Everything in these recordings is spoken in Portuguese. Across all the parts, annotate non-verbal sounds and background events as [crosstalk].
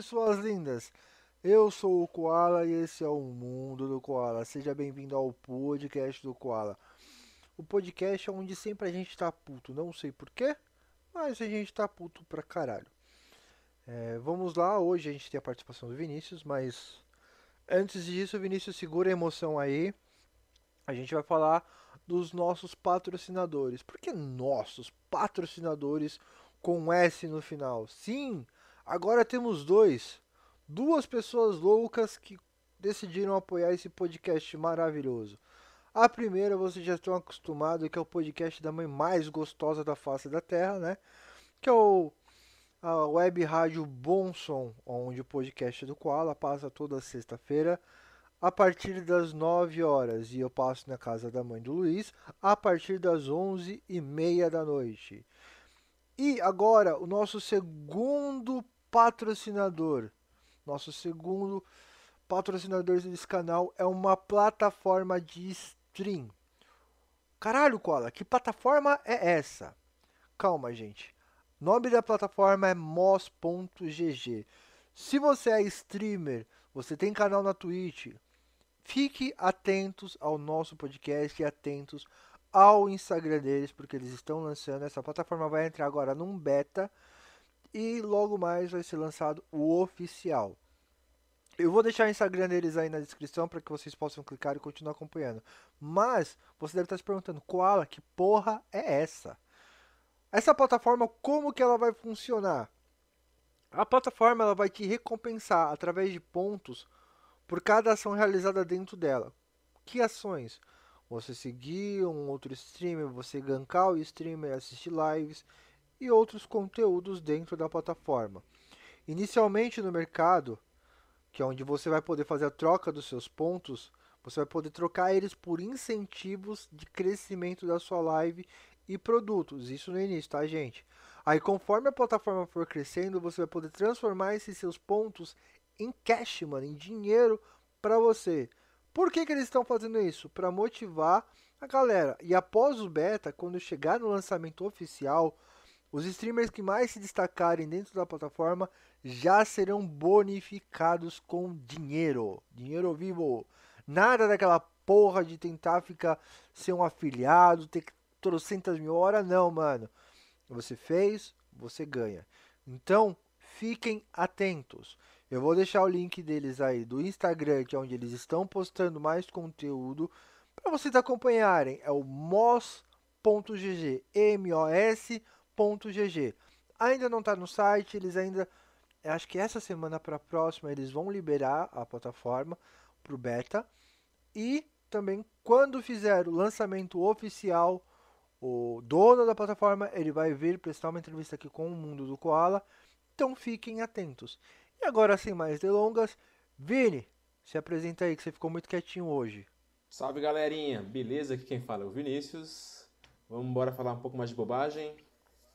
pessoas lindas! Eu sou o Koala e esse é o Mundo do Koala. Seja bem-vindo ao podcast do Koala. O podcast é onde sempre a gente tá puto, não sei porquê, mas a gente tá puto pra caralho. É, vamos lá, hoje a gente tem a participação do Vinícius, mas antes disso, Vinícius, segura a emoção aí. A gente vai falar dos nossos patrocinadores. Por que nossos patrocinadores com S no final? Sim, agora temos dois duas pessoas loucas que decidiram apoiar esse podcast maravilhoso. A primeira, vocês já estão acostumados, que é o podcast da mãe mais gostosa da face da Terra, né? Que é o a web rádio Bom Som, onde o podcast do Koala passa toda sexta-feira a partir das 9 horas. E eu passo na casa da mãe do Luiz a partir das 11 e meia da noite. E agora, o nosso segundo patrocinador nosso segundo patrocinador desse canal é uma plataforma de stream. Caralho, Cola, que plataforma é essa? Calma, gente. Nome da plataforma é mos.gg. Se você é streamer, você tem canal na Twitch, fique atentos ao nosso podcast e atentos ao Instagram deles, porque eles estão lançando. Essa plataforma vai entrar agora num beta e logo mais vai ser lançado o oficial. Eu vou deixar o Instagram deles aí na descrição para que vocês possam clicar e continuar acompanhando. Mas você deve estar se perguntando, Koala, que porra é essa? Essa plataforma, como que ela vai funcionar? A plataforma ela vai te recompensar através de pontos por cada ação realizada dentro dela. Que ações? Você seguir um outro streamer, você gankar o streamer, assistir lives e outros conteúdos dentro da plataforma. Inicialmente no mercado, que é onde você vai poder fazer a troca dos seus pontos, você vai poder trocar eles por incentivos de crescimento da sua live e produtos. Isso no início, tá, gente? Aí, conforme a plataforma for crescendo, você vai poder transformar esses seus pontos em cash, mano, em dinheiro para você. Por que, que eles estão fazendo isso? Para motivar a galera. E após o beta, quando chegar no lançamento oficial, os streamers que mais se destacarem dentro da plataforma já serão bonificados com dinheiro, dinheiro vivo. Nada daquela porra de tentar ficar ser um afiliado, ter trocentas mil horas, não, mano. Você fez, você ganha. Então, fiquem atentos. Eu vou deixar o link deles aí do Instagram, que é onde eles estão postando mais conteúdo, para vocês acompanharem. É o mos.gg, M-O-S .gg. Ainda não está no site, eles ainda. Acho que essa semana para a próxima eles vão liberar a plataforma para o beta. E também, quando fizer o lançamento oficial, o dono da plataforma ele vai vir prestar uma entrevista aqui com o mundo do Koala. Então fiquem atentos. E agora, sem mais delongas, Vini, se apresenta aí que você ficou muito quietinho hoje. Salve galerinha, beleza? Aqui quem fala é o Vinícius. Vamos embora falar um pouco mais de bobagem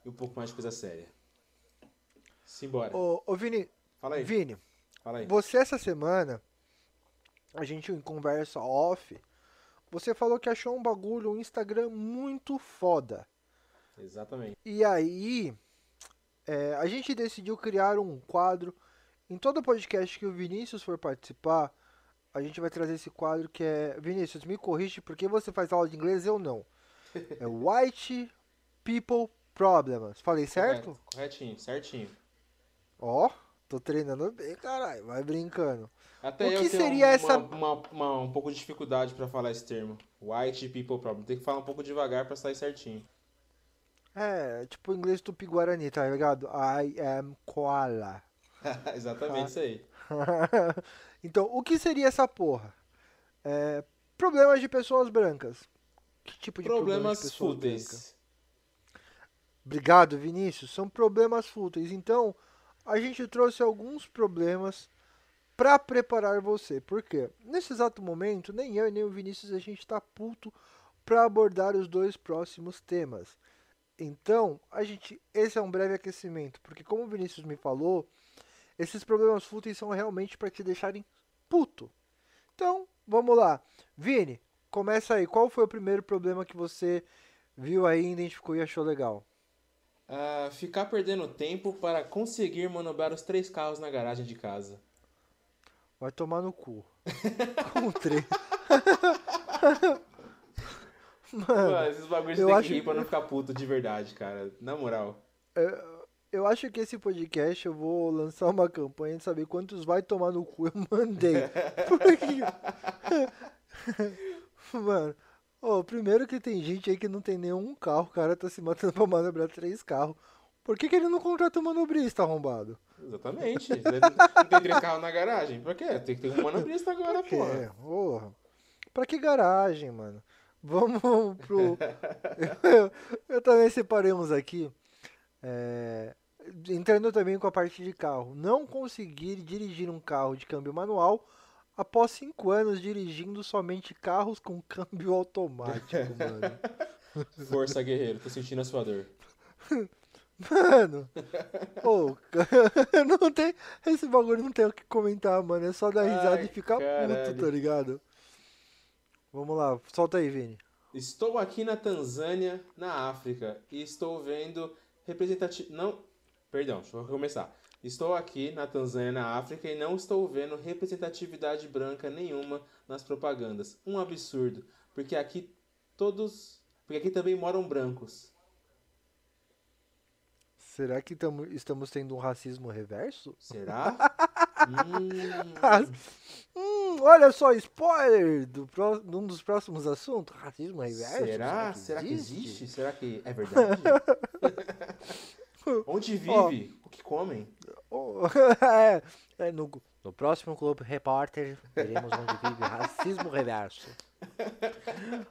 e um pouco mais de coisa séria. Simbora. Ô, ô Vini. Fala aí. Vini. Fala aí. Você essa semana, a gente em conversa off, você falou que achou um bagulho, um Instagram muito foda. Exatamente. E aí, é, a gente decidiu criar um quadro. Em todo podcast que o Vinícius for participar, a gente vai trazer esse quadro que é. Vinícius, me corrige porque você faz aula de inglês eu não. É [laughs] White People Problems. Falei certo? Corretinho, certinho. Ó, tô treinando bem, caralho. Vai brincando. Até O eu que tenho seria uma, essa- uma, uma- um pouco de dificuldade pra falar esse termo. White people problem. Tem que falar um pouco devagar pra sair certinho. É, tipo inglês tupi-guarani, tá ligado? I am koala. [laughs] Exatamente isso aí. [laughs] então, o que seria essa porra? É, problemas de pessoas brancas. Que tipo de Problemas problemas de pessoas brancas? Obrigado, Vinícius. São problemas fúteis. Então, a gente trouxe alguns problemas para preparar você. Por quê? Nesse exato momento, nem eu nem o Vinícius a gente está puto para abordar os dois próximos temas. Então, a gente, esse é um breve aquecimento, porque como o Vinícius me falou, esses problemas fúteis são realmente para te deixarem puto. Então, vamos lá. Vini, começa aí. Qual foi o primeiro problema que você viu aí, identificou e achou legal? Ficar perdendo tempo para conseguir manobrar os três carros na garagem de casa. Vai tomar no cu. [laughs] Com três. [laughs] Mano, Mano, esses bagulhos eu tem acho- que rir pra não ficar puto de verdade, cara. Na moral. eu acho que esse podcast eu vou lançar uma campanha de saber quantos vai tomar no cu eu mandei. [laughs] Porque... Mano, ó, primeiro que tem gente aí que não tem nenhum carro, o cara tá se matando pra manobrar três carros. Por que, que ele não contrata um manobrista arrombado? Exatamente. não tem três carros na garagem. Pra quê? Tem que ter um manobrista agora, Que porra. porra. Pra que garagem, mano? Vamos pro. eu, [laughs] eu também separei uns aqui. é, entrando também com a parte de carro. Não conseguir dirigir um carro de câmbio manual após cinco anos dirigindo somente carros com [laughs] câmbio automático, [laughs] mano. Força, guerreiro. Tô sentindo a sua dor. Mano, pô, [laughs] não tem. Esse bagulho não tem o que comentar, mano. É só dar risada Ai, e ficar caralho. puto, tá ligado? Vamos lá, solta aí, Vini. Estou aqui na Tanzânia, na África, e estou vendo representativo. Não. Perdão, deixa eu começar. Estou aqui na Tanzânia, na África, e não estou vendo representatividade branca nenhuma nas propagandas. Um absurdo. Porque aqui todos. Porque aqui também moram brancos. Será que tamo, estamos tendo um racismo reverso? Será? [laughs] Hum, Hum, olha só, spoiler do de um dos próximos assuntos. Racismo reverso? será? Será que existe? Será que é verdade? [laughs] Onde vive? O que comem? Oh, [laughs] é, é, no, no próximo Globo Repórter, veremos onde vive racismo reverso. [laughs]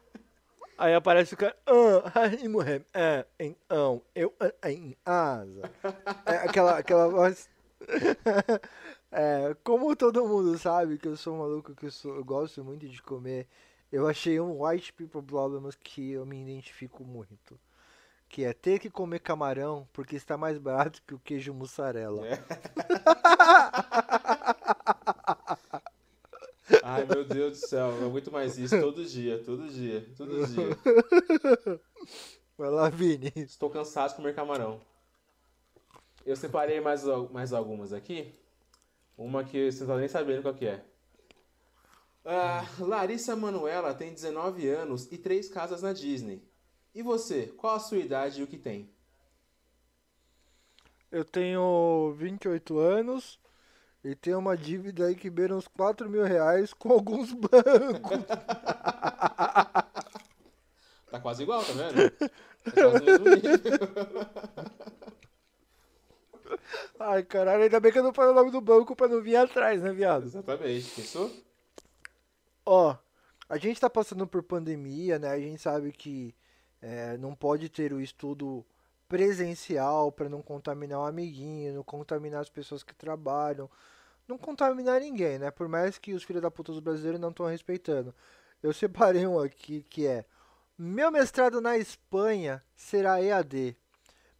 Aí aparece o cara, ah, racismo é, em ão, eu, ah, em asa. É, aquela, aquela voz... [laughs] É, como todo mundo sabe que eu sou um maluco que eu, sou, eu gosto muito de comer, eu achei um white people problems que eu me identifico muito. Que é ter que comer camarão porque está mais barato que o queijo mussarela. É. [laughs] Ai, meu Deus do céu, eu aguento mais isso todo dia, todo dia, todo dia. Vai lá, Vini. Estou cansado de comer camarão. Eu separei mais, mais algumas aqui. Uma que você não tá nem sabendo qual que é. Ah, Larissa Manuela tem 19 anos e três casas na Disney. E você, qual a sua idade e o que tem? Eu tenho 28 anos e tenho uma dívida aí que beira uns 4 mil reais com alguns [laughs] bancos. Tá quase igual, tá vendo? Tá quase no mesmo nível. [laughs] Ai, caralho, ainda bem que eu não falei o nome do banco pra não vir atrás, né, viado? Exatamente, pensou? Ó, a gente tá passando por pandemia, né? A gente sabe que é, não pode ter o estudo presencial pra não contaminar o amiguinho, não contaminar as pessoas que trabalham, não contaminar ninguém, né? Por mais que os filhos da puta dos brasileiros não estão respeitando. Eu separei um aqui que é: Meu mestrado na Espanha será EAD.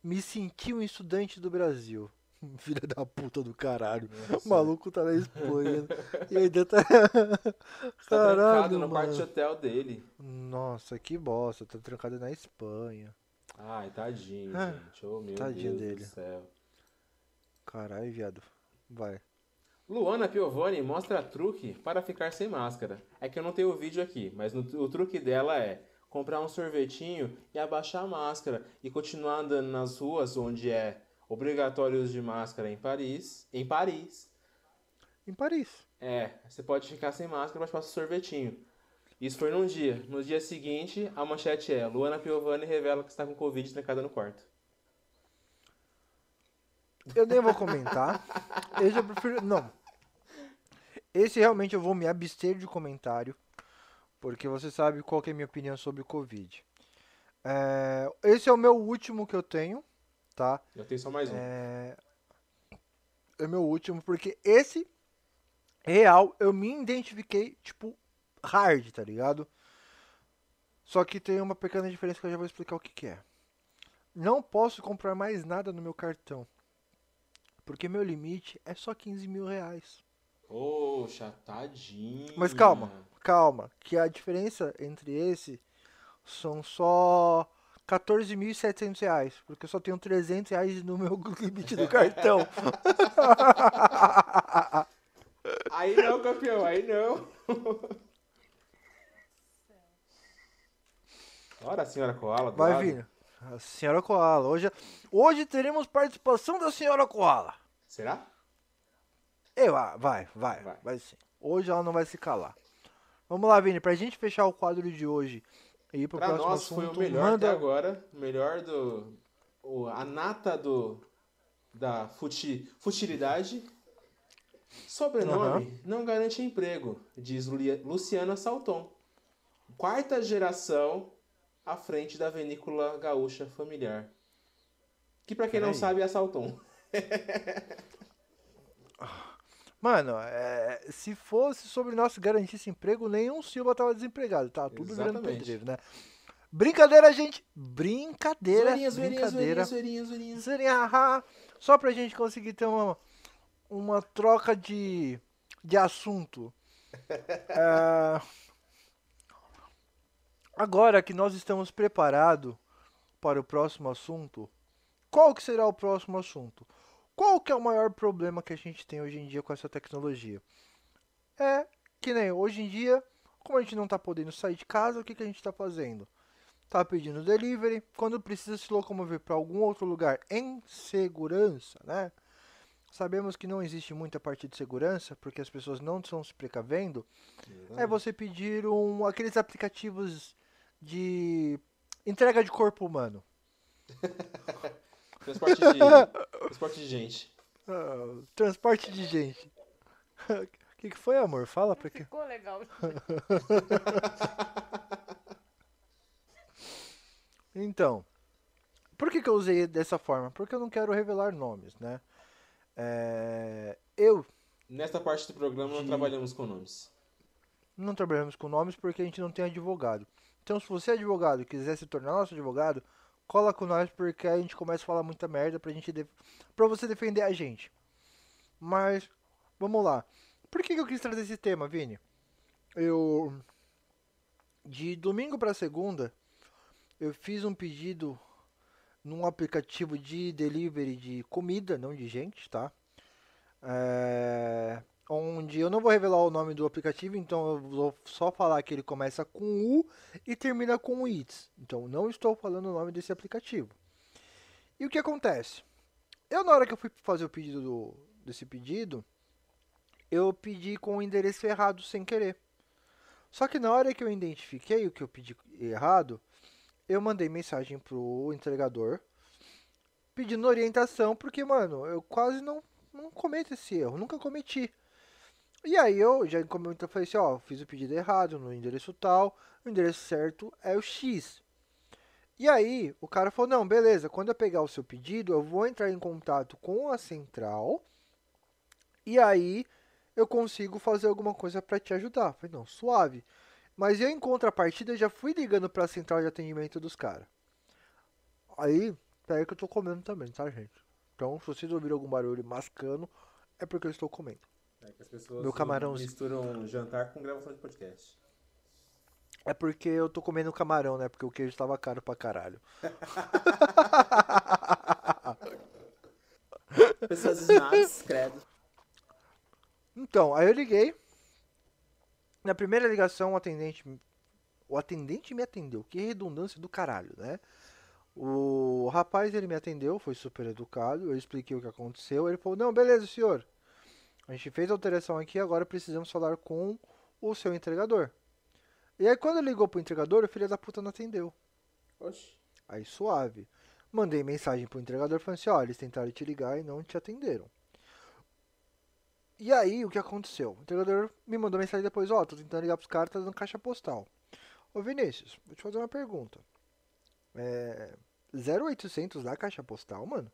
Me senti um estudante do Brasil. [laughs] Filha da puta do caralho. O maluco tá na Espanha. [laughs] e ainda tá. Tá trancado Caralho, no quarto de hotel dele. Nossa, que bosta. Tá trancado na Espanha. Ai, tadinho, Ah, gente. Oh, meu tadinho Deus dele. do céu. Caralho, viado. Vai. Luana Piovani mostra truque para ficar sem máscara. É que eu não tenho o vídeo aqui, mas no- o truque dela é comprar um sorvetinho e abaixar a máscara e continuar andando nas ruas onde é obrigatório uso de máscara em Paris. Em Paris. Em Paris. É, você pode ficar sem máscara para passar o sorvetinho. Isso foi num dia. No dia seguinte, a manchete é: Luana Piovani revela que está com Covid trancada no quarto. Eu nem vou comentar. [laughs] Esse eu prefiro. Não. Esse realmente eu vou me abster de comentário. Porque você sabe qual é a minha opinião sobre o Covid. É, esse é o meu último que eu tenho, tá? Eu tenho só mais um. É, é meu último, porque esse real eu me identifiquei, tipo, hard, tá ligado? Só que tem uma pequena diferença que eu já vou explicar o que, que é. Não posso comprar mais nada no meu cartão. Porque meu limite é só 15 mil reais. Poxa, tadinho. Mas calma, calma, que a diferença entre esse são só 14.700 reais, porque eu só tenho 300 reais no meu [laughs] limite do cartão. [laughs] Aí não, campeão, aí não. [laughs] Ora, a senhora Koala. Vai, lado. Vini. A senhora Koala. Hoje, hoje teremos participação da senhora Koala. Será? Eu, ah, vai, vai, Vai. vai, sim. Hoje ela não vai se calar. Vamos lá, Vini, pra gente fechar o quadro de hoje e ir pro Pra próximo nós assunto, foi o melhor manda... até agora. O melhor do. O, a nata do. Da futi, futilidade. Sobrenome não garante emprego, diz Luciana Salton. Quarta geração à frente da vinícola gaúcha familiar. Que pra quem não Peraí. sabe é Salton. [laughs] Mano, é, se fosse sobre nós garantisse emprego, nenhum Silva tava desempregado, tá? Tudo virando Exatamente. pedreiro, né? Brincadeira, gente. Brincadeira. Zoeirinha, brincadeira. zoeirinha, zoeirinha, zoeirinha. Só pra gente conseguir ter uma, uma troca de, de assunto. [laughs] É, Agora que nós estamos preparados para o próximo assunto, qual que será o próximo assunto? Qual que é o maior problema que a gente tem hoje em dia com essa tecnologia? É que nem hoje em dia, como a gente não está podendo sair de casa, o que, que a gente está fazendo? Tá pedindo delivery, quando precisa se locomover para algum outro lugar em segurança, né? Sabemos que não existe muita parte de segurança, porque as pessoas não estão se precavendo. É você pedir um, aqueles aplicativos de entrega de corpo humano. [laughs] Transporte de, transporte de gente. Ah, transporte de gente. O [laughs] que, que foi, amor? Fala pra quê? Ficou legal. [laughs] Então, por que, que eu usei dessa forma? Porque eu não quero revelar nomes, né? É, eu Nesta parte do programa não trabalhamos com nomes. não trabalhamos com nomes porque a gente não tem advogado. Então, se você é advogado e quiser se tornar nosso advogado, cola com nós porque a gente começa a falar muita merda pra gente def... pra você defender a gente. Mas vamos lá. Por que, que eu quis trazer esse tema, Vini? Eu de domingo pra segunda eu fiz um pedido num aplicativo de delivery de comida, não de gente, tá? É, onde eu não vou revelar o nome do aplicativo, então eu vou só falar que ele começa com U e termina com ITS. Então não estou falando o nome desse aplicativo. E o que acontece? Eu na hora que eu fui fazer o pedido do- desse pedido, eu pedi com o endereço errado sem querer. Só que na hora que eu identifiquei o que eu pedi errado, eu mandei mensagem pro entregador pedindo orientação, porque, mano, eu quase não, não cometo esse erro, nunca cometi. E aí eu já comentei, falei assim, ó, fiz o pedido errado no endereço tal, o endereço certo é o X. E aí o cara falou, não, beleza, quando eu pegar o seu pedido, eu vou entrar em contato com a central e aí eu consigo fazer alguma coisa pra te ajudar. Falei, não, suave. Mas eu, em contrapartida, já fui ligando pra central de atendimento dos caras. Aí, peraí que eu tô comendo também, tá, gente? Então, se vocês ouviram algum barulho mascando, é porque eu estou comendo. É que as pessoas Meu camarãozinho. misturam jantar com gravação de podcast. É porque eu tô comendo camarão, né? Porque o queijo tava caro pra caralho. [laughs] Pessoas snobs, credo. Então, aí eu liguei. Na primeira ligação, o atendente. O atendente me atendeu. Que redundância do caralho, né? O rapaz, ele me atendeu, foi super educado. Eu expliquei o que aconteceu. Ele falou: Não, beleza, senhor. A gente fez a alteração aqui, agora precisamos falar com o seu entregador. E aí, quando ligou pro entregador, o filho da puta não atendeu. Oxi. Aí suave. Mandei mensagem pro entregador falando assim, ó, eles tentaram te ligar e não te atenderam. E aí, o que aconteceu? O entregador me mandou mensagem depois, ó, tô tentando ligar pros caras, tá dando caixa postal. Ô Vinícius, vou te fazer uma pergunta. É... 0800 dá caixa postal, mano?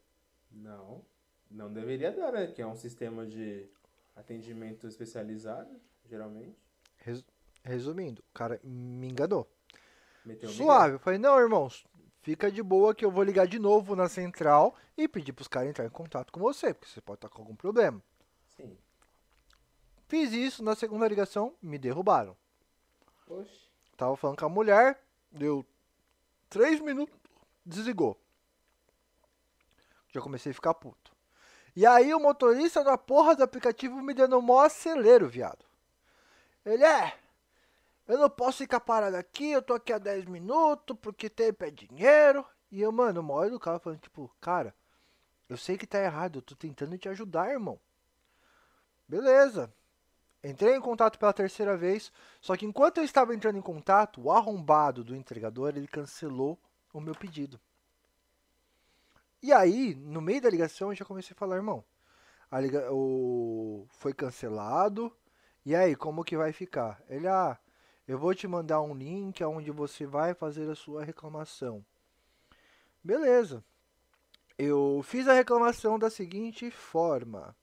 Não. Não deveria dar, né? Que é um sistema de atendimento especializado, geralmente. Res- Resumindo, o cara me enganou. Meteu Suave. Eu falei, não, irmãos, fica de boa que eu vou ligar de novo na central e pedir pros caras entrar em contato com você, porque você pode estar com algum problema. Sim. Fiz isso, na segunda ligação, me derrubaram. Oxi. Tava falando com a mulher, deu três minutos desligou. Já comecei a ficar puto. E aí o motorista da porra do aplicativo me dando mó acelero, viado. Ele é. Eu não posso ficar parado aqui, eu tô aqui há 10 minutos, porque tempo é dinheiro. E eu, mano, mó do carro falando, tipo, cara, eu sei que tá errado, eu tô tentando te ajudar, irmão. Beleza. Entrei em contato pela terceira vez, só que enquanto eu estava entrando em contato, o arrombado do entregador, ele cancelou o meu pedido. E aí, no meio da ligação, eu já comecei a falar, irmão, a liga... o... foi cancelado, e aí, como que vai ficar? Ele, ah, eu vou te mandar um link onde você vai fazer a sua reclamação. Beleza. Eu fiz a reclamação da seguinte forma.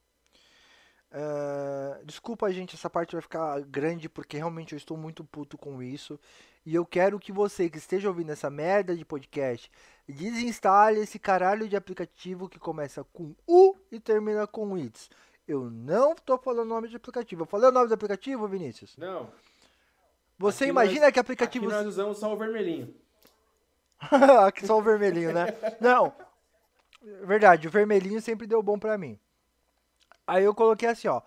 Uh, desculpa, gente, essa parte vai ficar grande porque realmente eu estou muito puto com isso. E eu quero que você que esteja ouvindo essa merda de podcast desinstale esse caralho de aplicativo que começa com U e termina com ITS. Eu não tô falando o nome de aplicativo. Eu falei o nome do aplicativo, Vinícius? Não. Você Aqui imagina nós- que aplicativo. Nós usamos só o vermelhinho. [laughs] Aqui só o vermelhinho, né? Não. Verdade, o vermelhinho sempre deu bom pra mim. Aí eu coloquei assim, ó.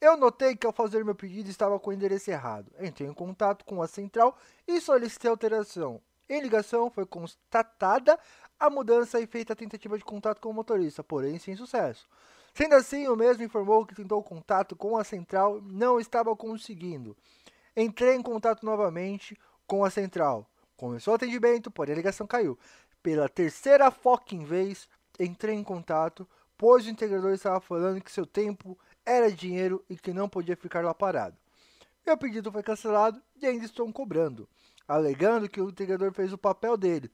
Eu notei que ao fazer meu pedido estava com o endereço errado. Entrei em contato com a central e solicitei alteração. Em ligação foi constatada a mudança e feita a tentativa de contato com o motorista, porém sem sucesso. Sendo assim, o mesmo informou que tentou contato com a central não estava conseguindo. Entrei em contato novamente com a central. Começou o atendimento, porém a ligação caiu. Pela terceira fucking vez, entrei em contato, pois o integrador estava falando que seu tempo era dinheiro e que não podia ficar lá parado. Meu pedido foi cancelado e ainda estou cobrando, alegando que o integrador fez o papel dele,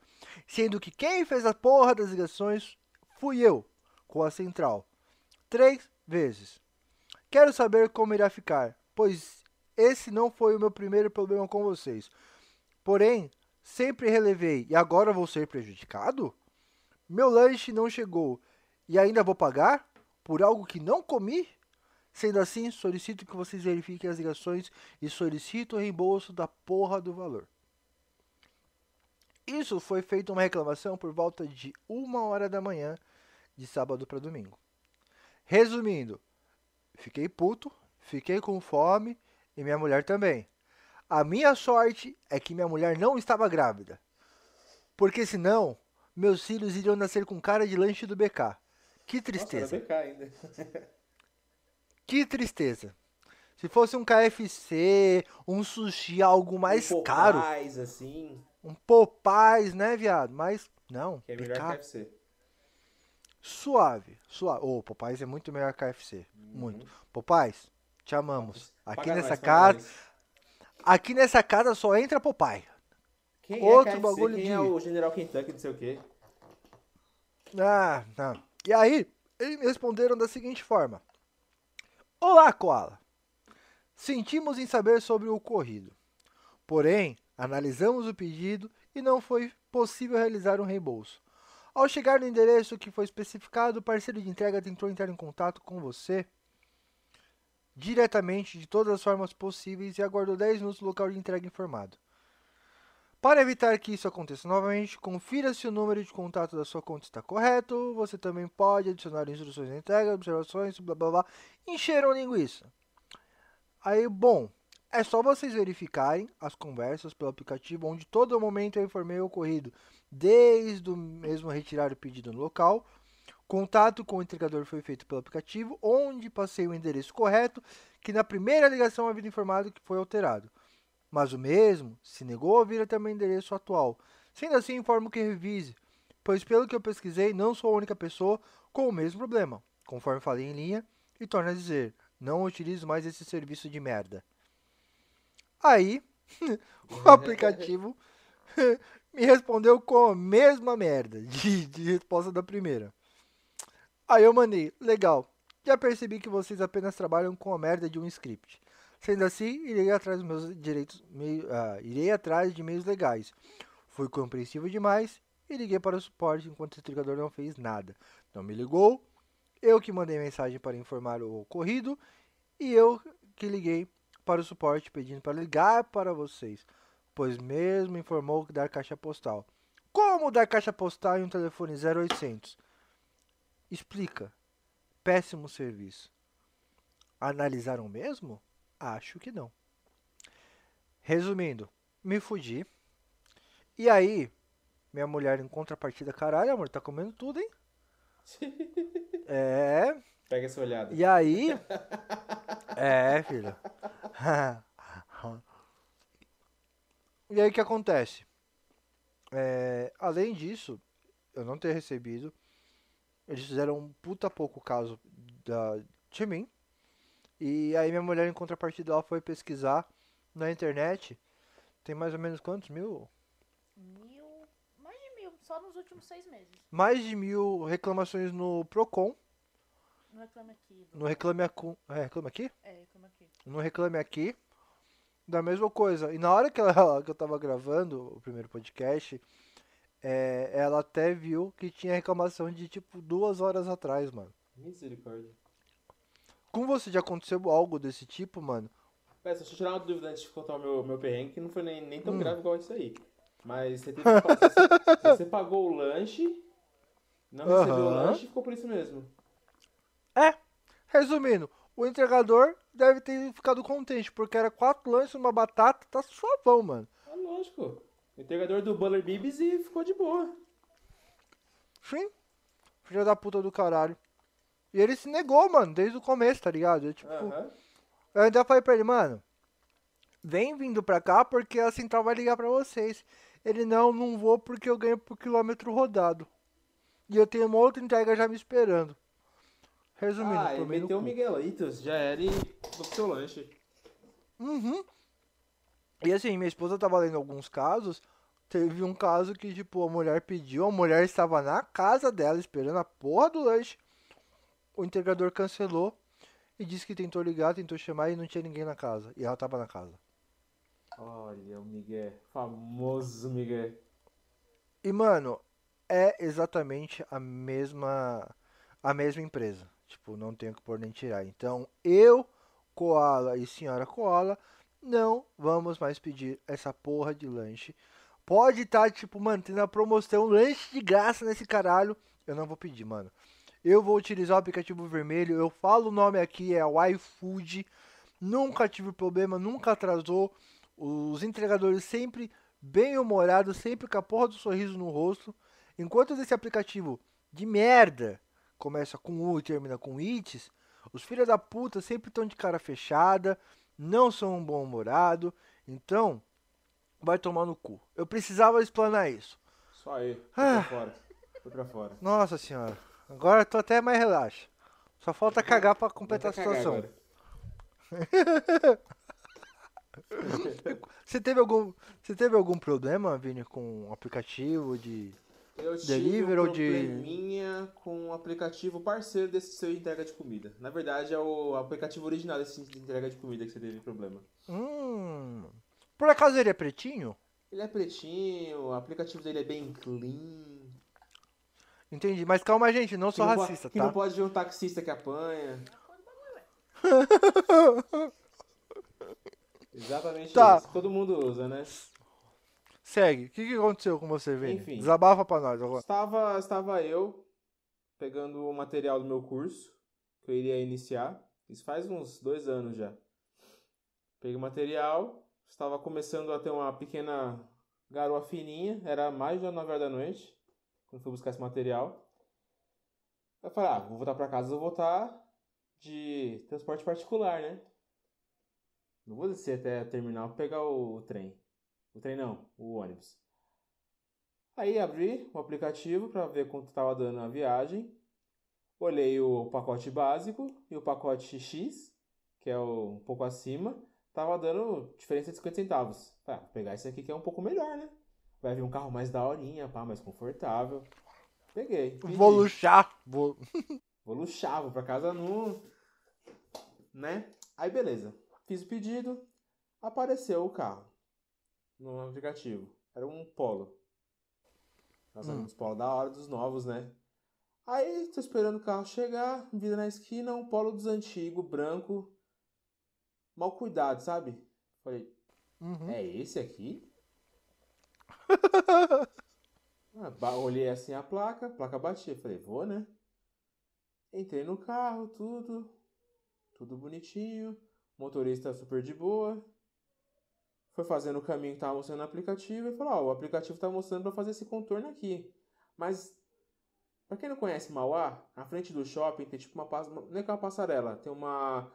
sendo que quem fez a porra das ligações fui eu, com a central. Três vezes. Quero saber como irá ficar, pois esse não foi o meu primeiro problema com vocês. Porém, sempre relevei e agora vou ser prejudicado? Meu lanche não chegou e ainda vou pagar por algo que não comi? Sendo assim, solicito que vocês verifiquem as ligações e solicito o reembolso da porra do valor. Isso foi feito uma reclamação por volta de uma hora da manhã de sábado para domingo. Resumindo, fiquei puto, fiquei com fome e minha mulher também. A minha sorte é que minha mulher não estava grávida. Porque senão, meus filhos iriam nascer com cara de lanche do BK. Que tristeza. Nossa, ainda. [laughs] Que tristeza. Se fosse um KFC, um sushi, algo mais Um caro, Popeyes, assim, um Popeyes, né, viado? Mas não, que é melhor que BK, KFC. suave, suave. Ô, Popeyes é muito melhor que KFC, muito. Popeyes, te amamos. Aqui Paga nessa nós, casa, aqui nessa casa só entra Popeye. Quem outro é KFC? bagulho Quem de- é o General Kentucky, não sei o quê? Ah, não. E aí, eles me responderam da seguinte forma: Olá, Koala. Sentimos em saber sobre o ocorrido. Porém, analisamos o pedido e não foi possível realizar um reembolso. Ao chegar no endereço que foi especificado, o parceiro de entrega tentou entrar em contato com você diretamente de todas as formas possíveis e aguardou 10 minutos no local de entrega informado. Para evitar que isso aconteça novamente, confira se o número de contato da sua conta está correto. Você também pode adicionar instruções de entrega, observações, blá blá blá. Encheram linguiça. Aí, bom, é só vocês verificarem as conversas pelo aplicativo, onde todo momento eu informei o ocorrido, desde o mesmo retirar o pedido no local. Contato com o entregador foi feito pelo aplicativo, onde passei o endereço correto, que na primeira ligação havia informado que foi alterado mas o mesmo se negou a ouvir até meu endereço atual. Sendo assim, informo que revise, pois pelo que eu pesquisei, não sou a única pessoa com o mesmo problema, conforme falei em linha, e torna a dizer, não utilizo mais esse serviço de merda. Aí, [laughs] o aplicativo [laughs] me respondeu com a mesma merda de, de resposta da primeira. Aí eu mandei, legal, já percebi que vocês apenas trabalham com a merda de um script. Sendo assim, irei atrás dos meus direitos, meio, ah, irei atrás de meios legais. Fui compreensivo demais e liguei para o suporte enquanto o entregador não fez nada. Não me ligou, eu que mandei mensagem para informar o ocorrido e eu que liguei para o suporte pedindo para ligar para vocês, pois mesmo informou que dar caixa postal. Como dar caixa postal em um telefone 0800? Explica. Péssimo serviço. Analisaram mesmo? Acho que não. Resumindo, me fudi. E aí, minha mulher em contrapartida, caralho, amor, tá comendo tudo, hein? [laughs] É. Pega essa olhada. E aí. [laughs] É, filho. [laughs] e aí o que acontece? É, além disso, eu não ter recebido, eles fizeram um puta pouco caso da, de mim. E aí minha mulher em contrapartida ela foi pesquisar na internet. Tem mais ou menos quantos mil? Mil. Mais de mil, só nos últimos seis meses. Mais de mil reclamações no Procon. No Reclame Aqui. do- No Reclame, Acu- é, Reclame Aqui? É, Reclame Aqui. no Reclame Aqui da mesma coisa. E na hora que, ela, [laughs] que eu tava gravando o primeiro podcast, é, ela até viu que tinha reclamação de tipo duas horas atrás, mano. Misericórdia. Com você já aconteceu algo desse tipo, mano? Peça, deixa eu tirar uma dúvida antes de contar o meu, meu perrengue, que não foi nem, nem tão Hum. grave igual isso aí. Mas você, teve, [laughs] você, você pagou o lanche, não recebeu o lanche e ficou por isso mesmo. É, resumindo, o entregador deve ter ficado contente, porque era quatro lanches, uma batata, tá suavão, mano. Ah, lógico. O entregador do Buller Bibs e ficou de boa. Sim, filha da puta do caralho. E ele se negou, mano, desde o começo, tá ligado? Eu, tipo, Aham. Eu ainda falei pra ele, mano, vem vindo pra cá porque a central vai ligar pra vocês. Ele, não, não vou porque eu ganho por quilômetro rodado. E eu tenho uma outra entrega já me esperando. Resumindo, Ah, ele meteu o. Miguelitos, já era e com seu lanche. Uhum. E assim, minha esposa tava lendo alguns casos. Teve um caso que, tipo, a mulher pediu, a mulher estava na casa dela esperando a porra do lanche. O entregador cancelou e disse que tentou ligar, tentou chamar e não tinha ninguém na casa. E ela tava na casa. Olha o Miguel, famoso Miguel. E, mano, é exatamente a mesma a mesma empresa. Tipo, não tenho que pôr nem tirar. Então, eu, Koala e Senhora Koala, não vamos mais pedir essa porra de lanche. Pode estar, tipo, mantendo a promoção, lanche de graça nesse caralho. Eu não vou pedir, mano. Eu vou utilizar o aplicativo vermelho. Eu falo o nome aqui, é o iFood. Nunca tive problema, nunca atrasou. Os entregadores sempre bem humorados, sempre com a porra do sorriso no rosto. Enquanto esse aplicativo de merda começa com U e termina com ITS, os filhos da puta sempre estão de cara fechada, não são um bom humorado. Então, vai tomar no cu. Eu precisava explanar isso. Só aí, foi Ah. pra fora. Foi pra fora. Nossa senhora. Agora eu tô até mais relaxo. Só falta cagar pra completar a situação. [laughs] Você teve algum, você teve algum problema, Vini, com o aplicativo de Eu Delivery um ou de- probleminha com o aplicativo parceiro desse seu entrega de comida. Na verdade, é o aplicativo original desse de entrega de comida que você teve problema. Hum. Por acaso ele é pretinho? Ele é pretinho, o aplicativo dele é bem clean. Entendi. Mas calma, gente, não Que sou não racista, Que tá? não pode ver um taxista que apanha. [laughs] Exatamente Tá. isso. Todo mundo usa, né? Segue. O que, que aconteceu com você, Vini? Enfim. Desabafa pra nós agora. Estava, estava eu pegando o material do meu curso que eu iria iniciar. Isso faz uns dois anos já. Peguei o material, estava começando a ter uma pequena garoa fininha, era mais das 9 horas da noite, quando fui buscar esse material. Eu falei, ah, vou voltar para casa, vou voltar de transporte particular, né? Não vou descer até o terminal pegar o trem. O trem não, o ônibus. Aí abri o aplicativo para ver quanto estava dando a viagem. Olhei o pacote básico e o pacote X, que é um pouco acima, tava dando diferença de 50 centavos. Ah, vou pegar esse aqui que é um pouco melhor, né? Vai vir um carro mais daorinha, pá, mais confortável. Peguei. pedi. Vou luxar. Vou... [laughs] Vou luxar, vou pra casa no. Né? Aí beleza. Fiz o pedido, apareceu o carro no aplicativo. Era um polo. Nossa, Hum. uns polos da hora dos novos, né? Aí tô esperando o carro chegar, vida na esquina, um polo dos antigos, branco. Mal cuidado, sabe? Falei, Uhum. é esse aqui? [laughs] Ah, olhei assim a placa, a placa batia. Falei, vou, né? Entrei no carro, tudo. Tudo bonitinho. Motorista super de boa. Foi fazendo o caminho que tava mostrando no aplicativo e falou: Ó, o aplicativo tá mostrando pra fazer esse contorno aqui. Mas, pra quem não conhece Mauá, na frente do shopping tem tipo uma, não é que é uma passarela, tem uma,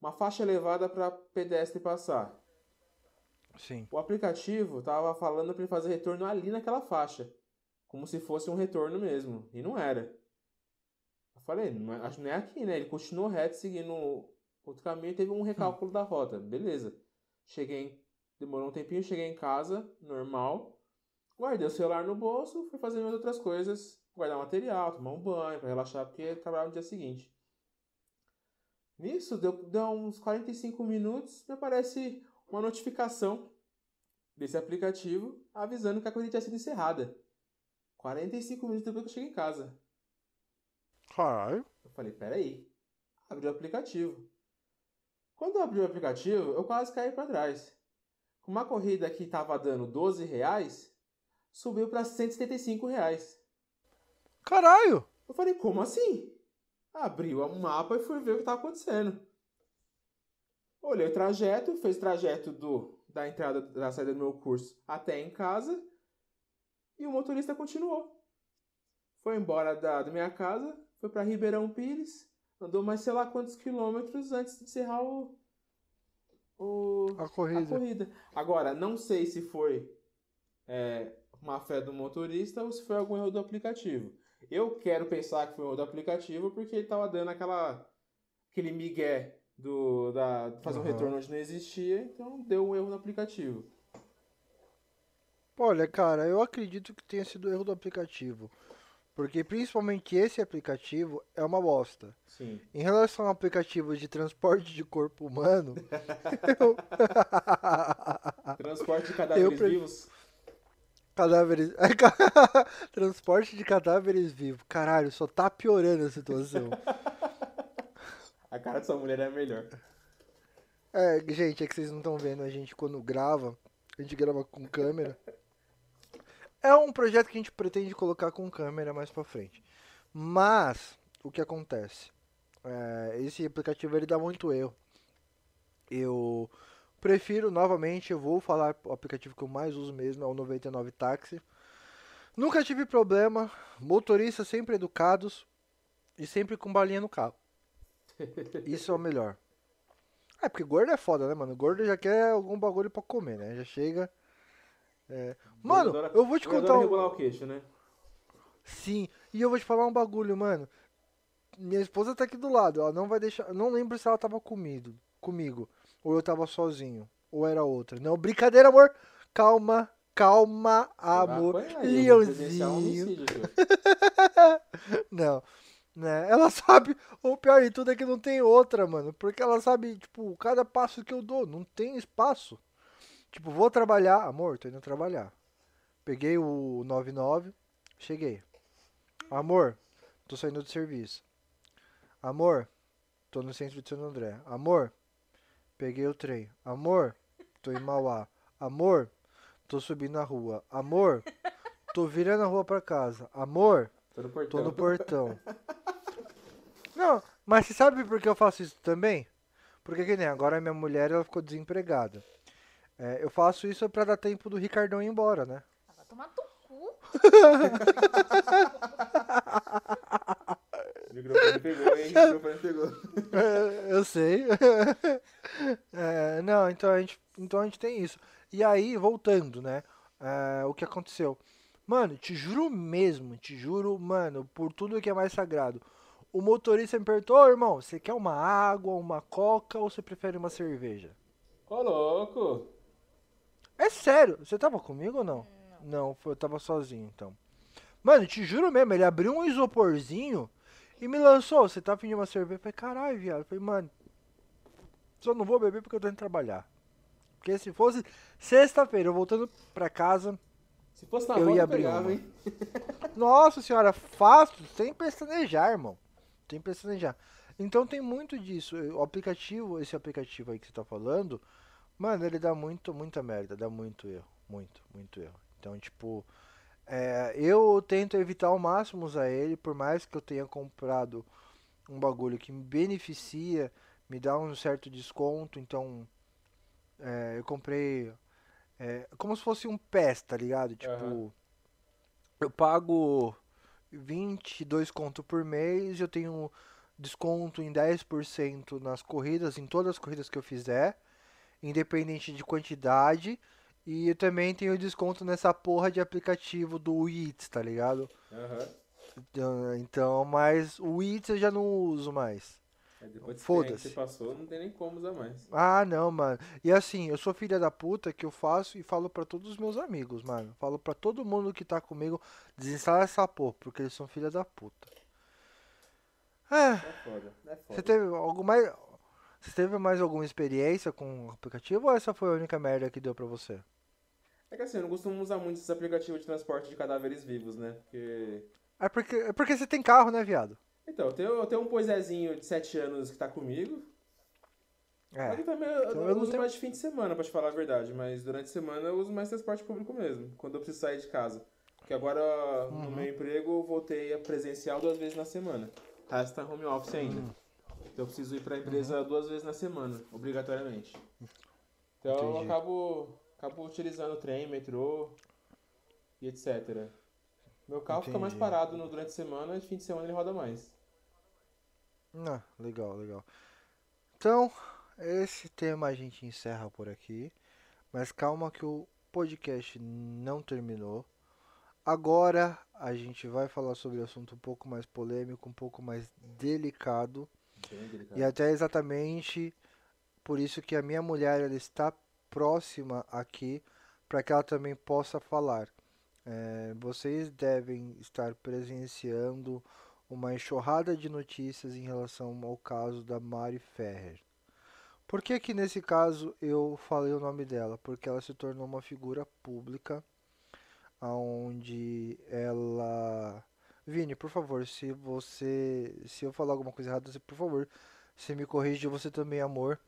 uma faixa elevada pra pedestre passar. Sim. O aplicativo tava falando pra ele fazer retorno ali naquela faixa. Como se fosse um retorno mesmo. E não era. Eu falei, não é- acho que não é aqui, né? Ele continuou reto, seguindo outro caminho teve um recálculo da rota. Beleza. Cheguei, em- demorou um tempinho, cheguei em casa, normal. Guardei o celular no bolso, fui fazer minhas outras coisas. Guardar material, tomar um banho, pra relaxar, porque trabalhava no dia seguinte. Nisso, deu, deu uns 45 minutos, me aparece uma notificação desse aplicativo avisando que a corrida tinha sido encerrada. 45 minutos depois que eu cheguei em casa. Caralho. Eu falei, peraí. Abri o aplicativo. Quando eu abri o aplicativo, eu quase caí para trás. Uma corrida que estava dando 12 reais, subiu para 175 reais. Caralho. Eu falei, como assim? Abri o mapa e fui ver o que estava acontecendo. Olhei o trajeto, fez o trajeto do, da entrada, da saída do meu curso até em casa. E o motorista continuou. Foi embora da, da minha casa, foi para Ribeirão Pires, andou mais sei lá quantos quilômetros antes de encerrar o, o, A a corrida. corrida. Agora, não sei se foi é, má fé do motorista ou se foi algum erro do aplicativo. Eu quero pensar que foi um erro do aplicativo porque ele tava dando aquela aquele migué do da fazer um Aham. retorno onde não existia, então deu um erro no aplicativo. Olha, cara, eu acredito que tenha sido erro do aplicativo. Porque principalmente esse aplicativo é uma bosta. Sim. Em relação ao aplicativo de transporte de corpo humano, [laughs] eu... [laughs] Transporte de cadáveres pre- vivos. cadáveres. [laughs] transporte de cadáveres vivos. Caralho, só tá piorando a situação. A cara dessa mulher é a melhor. É, gente, é que vocês não estão vendo a gente quando grava. A gente grava com câmera. É um projeto que a gente pretende colocar com câmera mais pra frente. Mas, o que acontece? É, esse aplicativo ele dá muito erro. Eu prefiro, novamente, eu vou falar o aplicativo que eu mais uso mesmo, é o 99 Táxi. Nunca tive problema, motoristas sempre educados e sempre com balinha no carro. Isso é o melhor. É, porque gordo é foda, né, mano? Gordo já quer algum bagulho pra comer, né? Já chega. é. Mano, Adora- eu vou te contar um. o queixo, né? Sim, e eu vou te falar um bagulho, mano. Minha esposa tá aqui do lado, ela não vai deixar. Não lembro se ela tava comigo, comigo, ou eu tava sozinho, ou era outra. Não, brincadeira, amor. Calma, calma, amor. Presenciar um Leãozinho. filho. [laughs] Não, né? [laughs] Ela sabe, o pior de tudo é que não tem outra, mano. Porque ela sabe, tipo, cada passo que eu dou, não tem espaço. Tipo, vou trabalhar, amor, tô indo trabalhar. Peguei o 99, cheguei. Amor, tô saindo do serviço. Amor, tô no centro de Santo André. Amor, peguei o trem. Amor, tô em Mauá. Amor, tô subindo a rua. Amor, tô virando a rua pra casa. Amor, Tô no portão. Tô no portão. [laughs] Não, mas você sabe por que eu faço isso também? Porque que nem agora minha mulher ela ficou desempregada. É, eu faço isso pra dar tempo do Ricardão ir embora, né? Ah, Vai tomar no cu. O [laughs] microfone pegou, hein? O microfone pegou. É, eu sei. [laughs] É, não, então a, gente, então a gente tem isso. E aí, voltando, né? é, o que aconteceu? Mano, te juro mesmo, te juro, mano, por tudo que é mais sagrado. O motorista me perguntou, ô irmão, você quer uma água, uma coca ou você prefere uma cerveja? Ô, louco! É sério, você tava comigo ou não? Não, eu tava sozinho então. Mano, te juro mesmo, ele abriu um isoporzinho e me lançou. Você tá pedindo uma cerveja? Eu falei, caralho, viado. Eu falei, mano, só não vou beber porque eu tô indo trabalhar. Porque se fosse sexta-feira, eu voltando pra casa, Se fosse na Eu ia abrir pegava, uma. hein? Nossa senhora, fácil, sem pestanejar, irmão. Sem pestanejar. Então tem muito disso. O aplicativo, esse aplicativo aí que você tá falando, mano, ele dá muito, muita merda, dá muito erro. Muito, muito erro. Então, tipo, É, eu tento evitar ao máximo usar ele, por mais que eu tenha comprado um bagulho que me beneficia, me dá um certo desconto, então é, eu comprei é, como se fosse um PES, tá ligado? Tipo, Aham. eu pago 22 conto por mês, eu tenho desconto em 10% nas corridas, em todas as corridas que eu fizer, independente de quantidade. E eu também tenho desconto nessa porra de aplicativo do Eats, tá ligado? Aham. Então, então, mas o Eats eu já não uso mais. Depois Foda-se. que você passou, não tem nem como usar mais. Ah, não, mano. E assim, eu sou filha da puta que eu faço e falo pra todos os meus amigos, mano. Falo pra todo mundo que tá comigo, desinstala essa porra, porque eles são filha da puta. É, É foda, é foda. você teve algo mais. Você teve mais alguma experiência com o aplicativo ou essa foi a única merda que deu pra você? É que assim, eu não costumo usar muito esses aplicativos de transporte de cadáveres vivos, né? Porque. É porque, é porque você tem carro, né, viado? Então, eu tenho, eu tenho um poisézinho de 7 anos que tá comigo. É. eu também eu, Então eu eu não uso tenho- mais de fim de semana, pra te falar a verdade. Mas durante a semana eu uso mais transporte público mesmo, quando eu preciso sair de casa. Porque agora, Uhum. no meu emprego, eu voltei a presencial duas vezes na semana. Tá home office ainda. Hum. Então eu preciso ir pra empresa duas vezes na semana, obrigatoriamente. Então eu Entendi. acabo, acabo utilizando trem, metrô e etc. Meu carro fica mais Entendi. parado no, durante a semana e fim de semana ele roda mais. Ah, legal, legal. Então, esse tema a gente encerra por aqui. Mas calma que o podcast não terminou. Agora a gente vai falar sobre assunto um pouco mais polêmico, um pouco mais delicado. Delicado. E até exatamente por isso que a minha mulher ela está próxima aqui para que ela também possa falar. É, vocês devem estar presenciando uma enxurrada de notícias em relação ao caso da Mari Ferrer. Por que que nesse caso eu falei o nome dela? Porque ela se tornou uma figura pública, onde ela Vini, por favor, se você. Se eu falar alguma coisa errada, você, por favor, você me corrige você também, amor.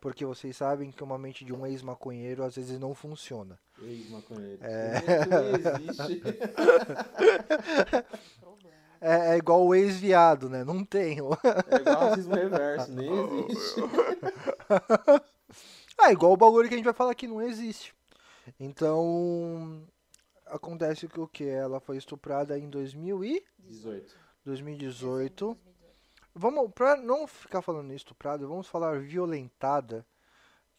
Porque vocês sabem que uma mente de um ex-maconheiro às vezes não funciona. Ex-maconheiro. É. Não existe. [laughs] [laughs] [laughs] É, é igual o ex-viado, né? Não tem. [laughs] É igual racismo reverso, nem existe. [laughs] Ah, igual o bagulho que a gente vai falar aqui, não existe. Então. Acontece que o que? Ela foi estuprada em 2000 e 18. 2018. Vamos, pra não ficar falando estuprada, vamos falar violentada,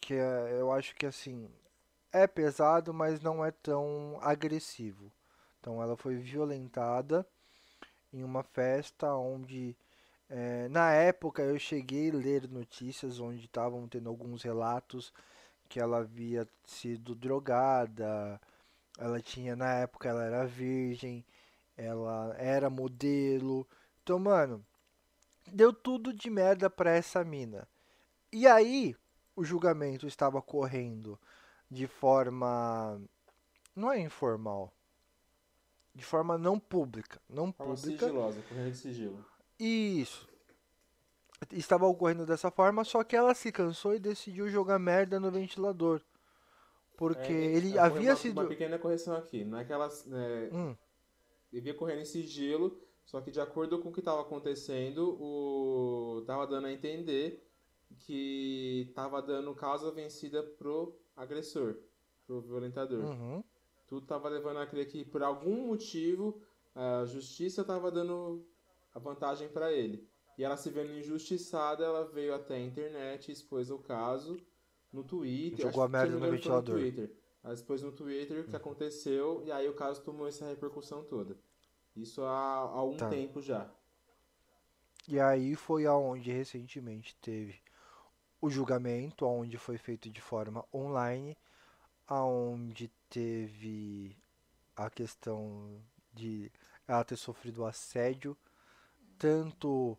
que é, eu acho que assim, é pesado, mas não é tão agressivo. Então ela foi violentada em uma festa onde, eh, na época eu cheguei a ler notícias onde estavam tendo alguns relatos que ela havia sido drogada, ela tinha, na época ela era virgem, ela era modelo. Então, mano, deu tudo de merda pra essa mina. E aí, o julgamento estava correndo de forma. Não é informal. De forma não pública. Não Forma pública. sigilosa, correndo de sigilo. Isso. Estava ocorrendo dessa forma, só que ela se cansou e decidiu jogar merda no ventilador. Porque É, ele é, havia uma, sido. Uma pequena correção aqui. Não é que ela é, Hum, devia correr em sigilo, só que de acordo com o que estava acontecendo, o tava dando a entender que tava dando causa vencida pro agressor, pro violentador. uhum. Tudo tava levando a crer que por algum motivo a justiça tava dando a vantagem para ele. E ela se vendo injustiçada, ela veio até a internet, expôs o caso no Twitter. Jogou a merda no ventilador. Twitter. Ela expôs no Twitter o que aconteceu e aí o caso tomou essa repercussão toda. Isso há, há um Tá. tempo já. E aí foi aonde recentemente teve o julgamento, onde foi feito de forma online, aonde teve a questão de ela ter sofrido assédio, tanto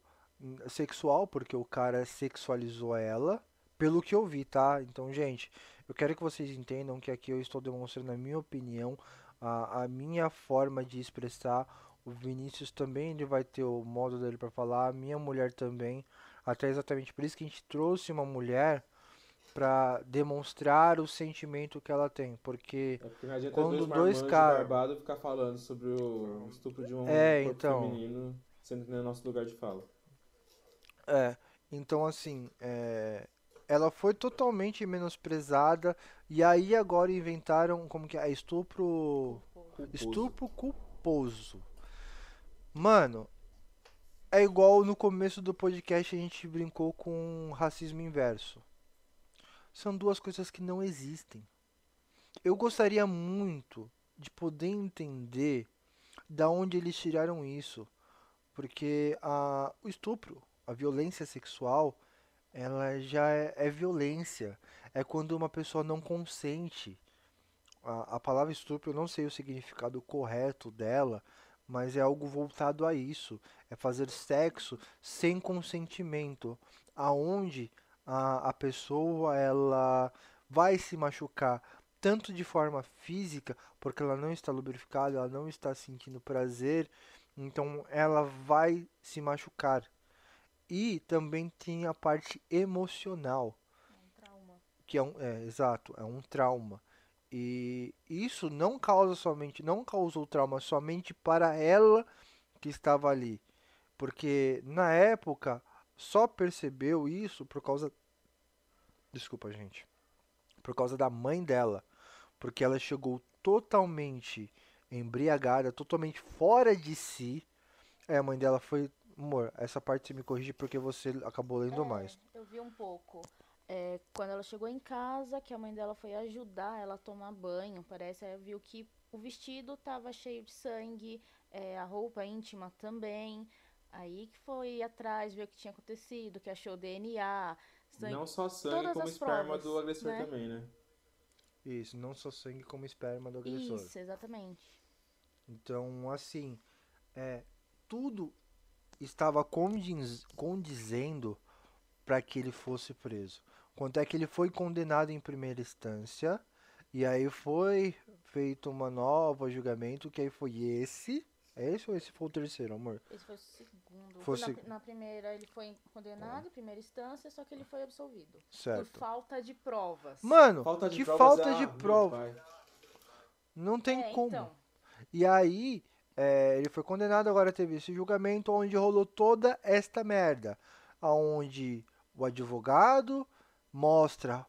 sexual, porque o cara sexualizou ela, pelo que eu vi, tá? Então, gente, eu quero que vocês entendam que aqui eu estou demonstrando a minha opinião, a, a minha forma de expressar. O Vinícius também ele vai ter o modo dele para falar, a minha mulher também. Até exatamente por isso que a gente trouxe uma mulher pra demonstrar o sentimento que ela tem, porque É porque Quando dois, dois marmanjos cara- barbados ficar falando sobre o estupro de um É, corpo então. feminino, sendo que não é nosso lugar de fala. É, então assim, é, ela foi totalmente menosprezada e aí agora inventaram como que é estupro, Culposo. estupro culposo. Mano, é igual no começo do podcast a gente brincou com racismo inverso. São duas coisas que não existem. Eu gostaria muito de poder entender da onde eles tiraram isso, porque a, o estupro, a violência sexual, ela já é, é violência. É quando uma pessoa não consente. A, a palavra estupro, eu não sei o significado correto dela, mas é algo voltado a isso. É fazer sexo sem consentimento, aonde a, a pessoa ela vai se machucar tanto de forma física, porque ela não está lubrificada, ela não está sentindo prazer, então ela vai se machucar. E também tem a parte emocional, Um trauma. que é um, é, exato, é um trauma. E isso não causa somente, não causou trauma somente para ela que estava ali, porque na época só percebeu isso por causa, desculpa gente, por causa da mãe dela, porque ela chegou totalmente embriagada, totalmente fora de si. É, a mãe dela foi, amor, essa parte você me corrige porque você acabou lendo É, mais. Eu vi um pouco. É, quando ela chegou em casa, que a mãe dela foi ajudar ela a tomar banho, parece, aí viu que o vestido tava cheio de sangue, é, a roupa íntima também. Aí que foi atrás, ver o que tinha acontecido, que achou DNA, sangue. Não só sangue, todas como as esperma provas, do agressor né? também, né? Isso, não só sangue como esperma do agressor. Isso, exatamente. Então, assim, é, tudo estava condiz, condizendo para que ele fosse preso. Quanto é que ele foi condenado em primeira instância, e aí foi feito uma nova julgamento, que aí foi esse. É esse ou esse foi o terceiro, amor? Esse foi o segundo. Foi na, seg- na primeira ele foi condenado em primeira instância, só que ele foi absolvido. Por Certo. falta de provas. Mano, Falta de que provas falta é- de prova. Não tem é, como. então. E aí, é, ele foi condenado, agora teve esse julgamento onde rolou toda esta merda. Onde o advogado mostra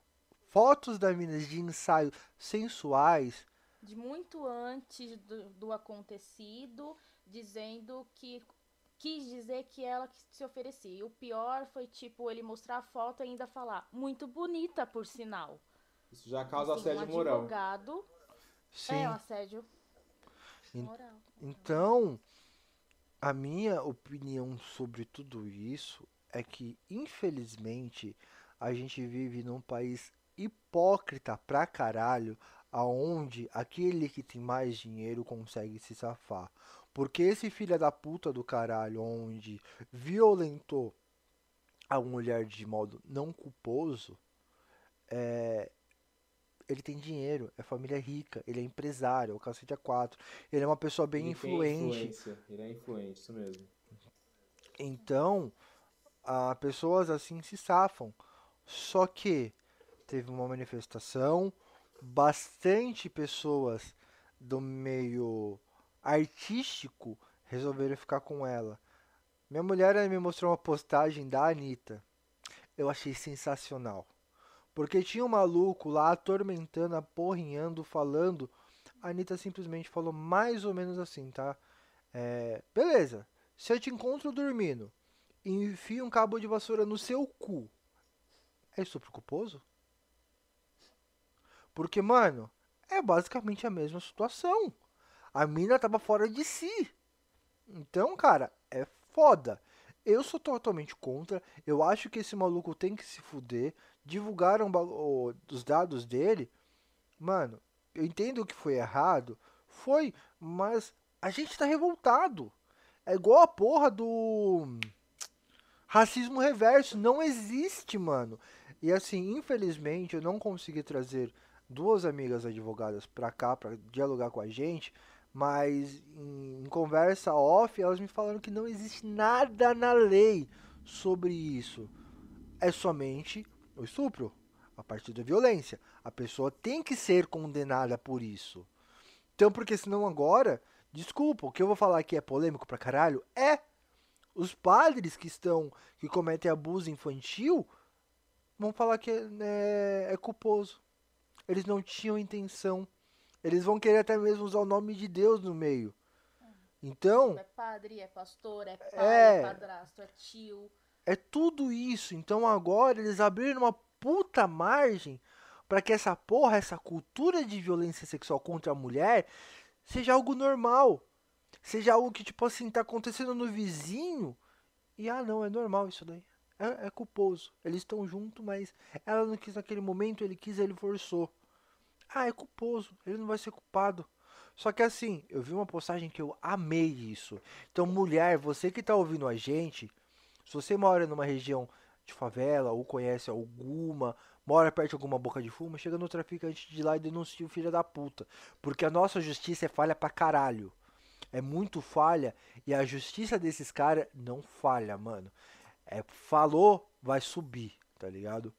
fotos da mina de ensaios sensuais. De muito antes do, do acontecido, dizendo que quis dizer que ela que se oferecia. E o pior foi tipo ele mostrar a foto e ainda falar muito bonita por sinal. Isso já causa Assim, assédio um moral. advogado Sim. é um assédio En- moral. Então, a minha opinião sobre tudo isso é que, infelizmente, a gente vive num país hipócrita pra caralho, aonde aquele que tem mais dinheiro consegue se safar. Porque esse filho da puta do caralho, onde violentou a mulher de modo não culposo, é, ele tem dinheiro, é família rica, ele é empresário, é o cacete a quatro, ele é uma pessoa bem Ele influente. Ele é influente, isso mesmo. Então, a pessoas assim se safam. Só que teve uma manifestação, bastante pessoas do meio artístico resolveram ficar com ela. Minha mulher me mostrou uma postagem da Anitta. Eu achei sensacional. Porque tinha um maluco lá atormentando, aporrinhando, falando. A Anitta simplesmente falou mais ou menos assim, tá? É, beleza, se eu te encontro dormindo enfio um cabo de vassoura no seu cu, é estupro culposo? Porque, mano, é basicamente a mesma situação. A mina tava fora de si. Então, cara, é foda. Eu sou totalmente contra. Eu acho que esse maluco tem que se fuder. Divulgaram os dados dele. Mano, eu entendo que foi errado. Foi, mas a gente tá revoltado. É igual a porra do racismo reverso. Não existe, mano. E assim, infelizmente, eu não consegui trazer duas amigas advogadas pra cá pra dialogar com a gente. Mas em, em conversa off, elas me falaram que não existe nada na lei sobre isso. É somente o estupro. A partir da violência. A pessoa tem que ser condenada por isso. Então, porque senão agora, desculpa, o que eu vou falar aqui é polêmico pra caralho? É. Os padres que estão, que cometem abuso infantil, vão falar que é, é culposo. Eles não tinham intenção. Eles vão querer até mesmo usar o nome de Deus no meio. Então, É padre, é pastor, é pai, É. é padrasto, é tio. é tudo isso. Então agora eles abriram uma puta margem para que essa porra, essa cultura de violência sexual contra a mulher seja algo normal. Seja algo que, tipo assim, tá acontecendo no vizinho. E ah, não, é normal isso daí. É, é culposo. Eles estão juntos, mas ela não quis naquele momento, ele quis, ele forçou. Ah, é culposo. Ele não vai ser culpado. Só que assim, eu vi uma postagem que eu amei isso. Então, mulher, você que tá ouvindo a gente, se você mora numa região de favela ou conhece alguma, mora perto de alguma boca de fumo, chega no traficante de lá e denuncia o filho da puta. Porque a nossa justiça é falha pra caralho. É muito falha e a justiça desses caras não falha, mano. É, falou, vai subir, tá ligado?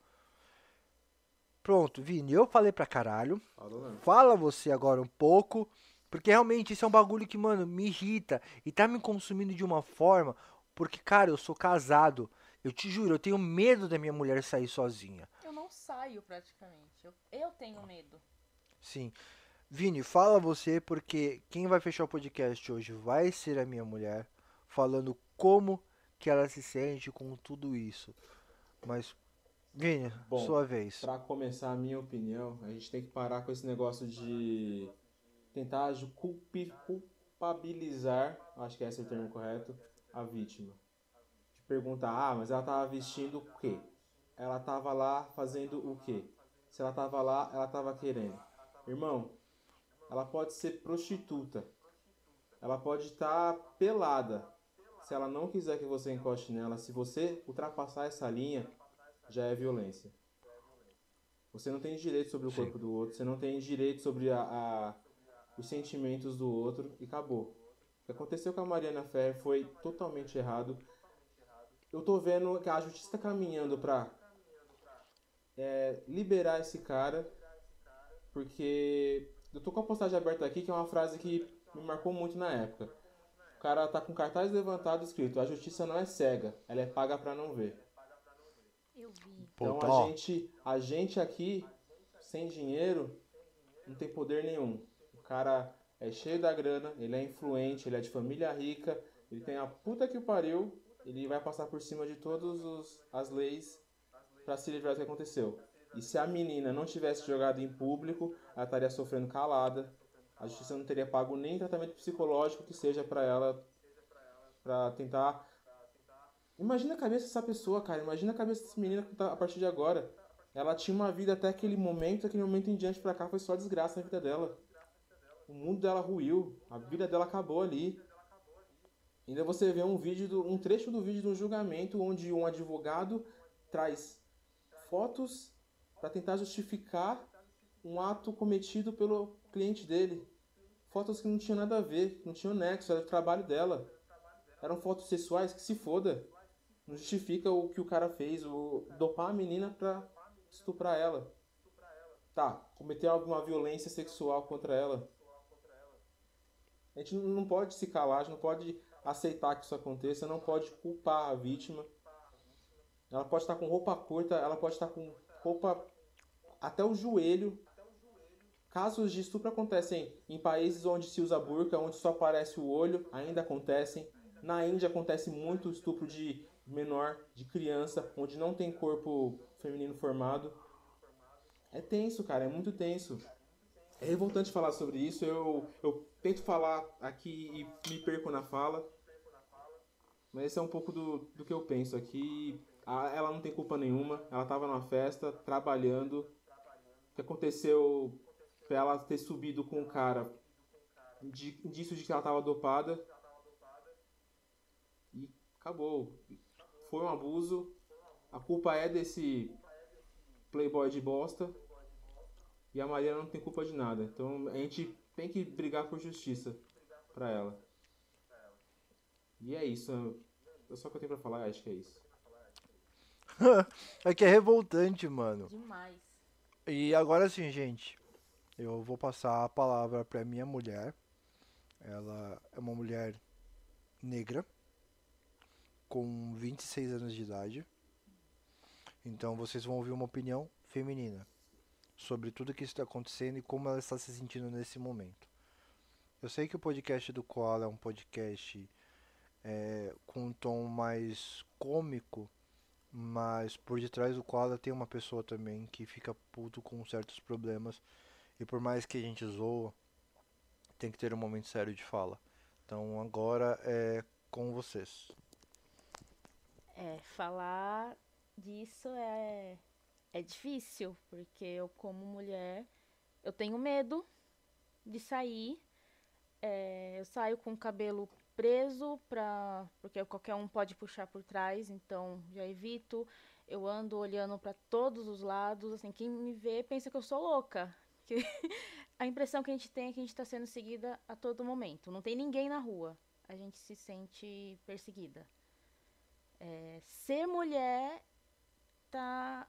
Pronto, Vini, eu falei pra caralho. Falou não. Fala você agora um pouco, porque realmente isso é um bagulho que, mano, me irrita e tá me consumindo de uma forma, porque, cara, eu sou casado. Eu te juro, eu tenho medo da minha mulher sair sozinha. Eu não saio praticamente. Eu, eu tenho medo. Sim. Vini, fala você, porque quem vai fechar o podcast hoje vai ser a minha mulher, falando como que ela se sente com tudo isso. Mas, Vini, Bom, sua vez. Pra começar a minha opinião, a gente tem que parar com esse negócio de tentar culpabilizar, acho que esse é o termo correto, a vítima. De perguntar, ah, mas ela tava vestindo o quê? Ela tava lá fazendo o quê? Se ela tava lá, ela tava querendo. Irmão, ela pode ser prostituta. Ela pode estar pelada. Se ela não quiser que você encoste nela, se você ultrapassar essa linha, já é violência. Você não tem direito sobre o Sim. corpo do outro, você não tem direito sobre a, a- os sentimentos do outro e acabou. O que aconteceu com a Mariana Ferrer foi totalmente errado. Eu tô vendo que a justiça tá caminhando pra é, liberar esse cara, porque eu tô com a postagem aberta aqui, que é uma frase que me marcou muito na época. O cara tá com cartaz levantado escrito: A justiça não é cega, ela é paga pra não ver. Eu vi. Então a gente, a gente aqui, sem dinheiro, não tem poder nenhum. O cara é cheio da grana, ele é influente, ele é de família rica, ele tem a puta que o pariu, ele vai passar por cima de todas as leis pra se livrar do que aconteceu. E se a menina não tivesse jogado em público, ela estaria sofrendo calada. A justiça não teria pago nem tratamento psicológico que seja pra ela pra tentar Imagina a cabeça dessa pessoa, cara. Imagina a cabeça dessa menina tá- a partir de agora. Ela tinha uma vida até aquele momento, aquele momento em diante pra cá foi só desgraça na vida dela. O mundo dela ruiu, a vida dela acabou ali. Ainda você vê um vídeo, do, um trecho do vídeo de um julgamento onde um advogado traz fotos pra tentar justificar um ato cometido pelo cliente dele. Fotos que não tinham nada a ver, não tinham nexo, era o trabalho dela. Eram fotos sexuais que se foda. Não justifica o que o cara fez, o dopar a menina pra estuprar ela. Tá, cometer alguma violência sexual contra ela. A gente não pode se calar, a gente não pode aceitar que isso aconteça, não pode culpar a vítima. Ela pode estar com roupa curta, ela pode estar com roupa até o joelho. Casos de estupro acontecem em países onde se usa burca, onde só aparece o olho, ainda acontecem. Na Índia acontece muito estupro de menor, de criança, onde não tem corpo feminino formado. É tenso, cara, é muito tenso. É revoltante falar sobre isso. Eu, eu tento falar aqui e me perco na fala. Mas esse é um pouco do, do que eu penso aqui. A- ela não tem culpa nenhuma. Ela tava numa festa, trabalhando. O que aconteceu pra ela ter subido com o cara de indício de que ela tava dopada. E acabou. Foi um abuso. A culpa é desse playboy de bosta. E a Mariana não tem culpa de nada. Então a gente tem que brigar por justiça pra ela. E é isso. É só o que eu tenho pra falar, acho que é isso. [laughs] É que é revoltante, mano. Demais. E agora sim, gente, eu vou passar a palavra para minha mulher. Ela é uma mulher negra, com 26 anos de idade. Então vocês vão ouvir uma opinião feminina sobre tudo que está acontecendo e como ela está se sentindo nesse momento. Eu sei que o podcast do Koala é um podcast é, com um tom mais cômico, mas por detrás do Koala tem uma pessoa também que fica puto com certos problemas e por mais que a gente zoa, tem que ter um momento sério de fala. Então agora é com vocês. É, falar disso é, é difícil, porque eu, como mulher, eu tenho medo de sair. É, eu saio com o cabelo preso, pra, porque qualquer um pode puxar por trás, então já evito. Eu ando olhando para todos os lados, assim, quem me vê pensa que eu sou louca. Que [laughs] a impressão que a gente tem é que a gente está sendo seguida a todo momento. Não tem ninguém na rua, a gente se sente perseguida. É, ser mulher tá,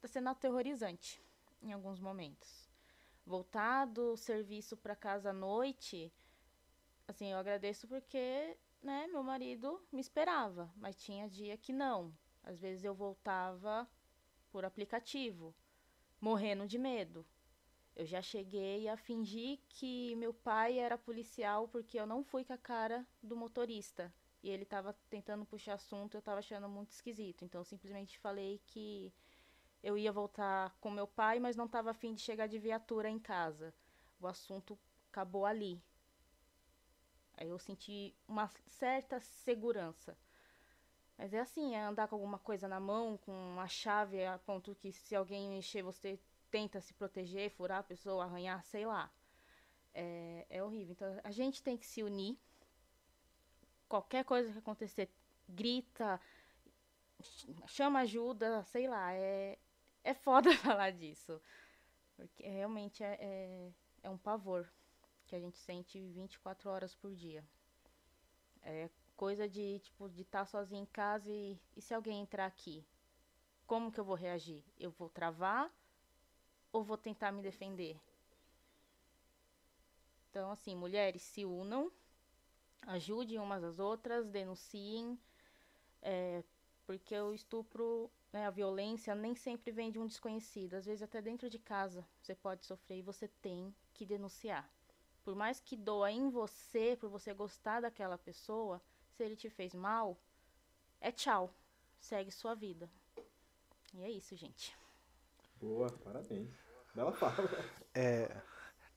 tá sendo aterrorizante em alguns momentos. Voltar do serviço para casa à noite, assim, eu agradeço porque, né, meu marido me esperava, mas tinha dia que não. Às vezes eu voltava por aplicativo, morrendo de medo. Eu já cheguei a fingir que meu pai era policial porque eu não fui com a cara do motorista. E ele estava tentando puxar assunto, eu estava achando muito esquisito. Então eu simplesmente falei que eu ia voltar com meu pai, mas não estava afim de chegar de viatura em casa. O assunto acabou ali. Aí eu senti uma certa segurança. Mas é assim, é andar com alguma coisa na mão, com uma chave a ponto que se alguém mexer você tenta se proteger, furar a pessoa, arranhar, sei lá. É, é horrível. Então a gente tem que se unir. Qualquer coisa que acontecer, grita, chama ajuda, sei lá. É, é foda [laughs] falar disso. Porque realmente é, é, é um pavor que a gente sente 24 horas por dia. É coisa de, tipo, de estar tá sozinho em casa e, e se alguém entrar aqui? Como que eu vou reagir? Eu vou travar ou vou tentar me defender? Então, assim, mulheres se unam, ajudem umas às outras, denunciem, é, porque o estupro, né, a violência nem sempre vem de um desconhecido. Às vezes, até dentro de casa, você pode sofrer e você tem que denunciar. Por mais que doa em você, por você gostar daquela pessoa, se ele te fez mal, é tchau. Segue sua vida. E é isso, gente. Boa, parabéns. Bela fala. É,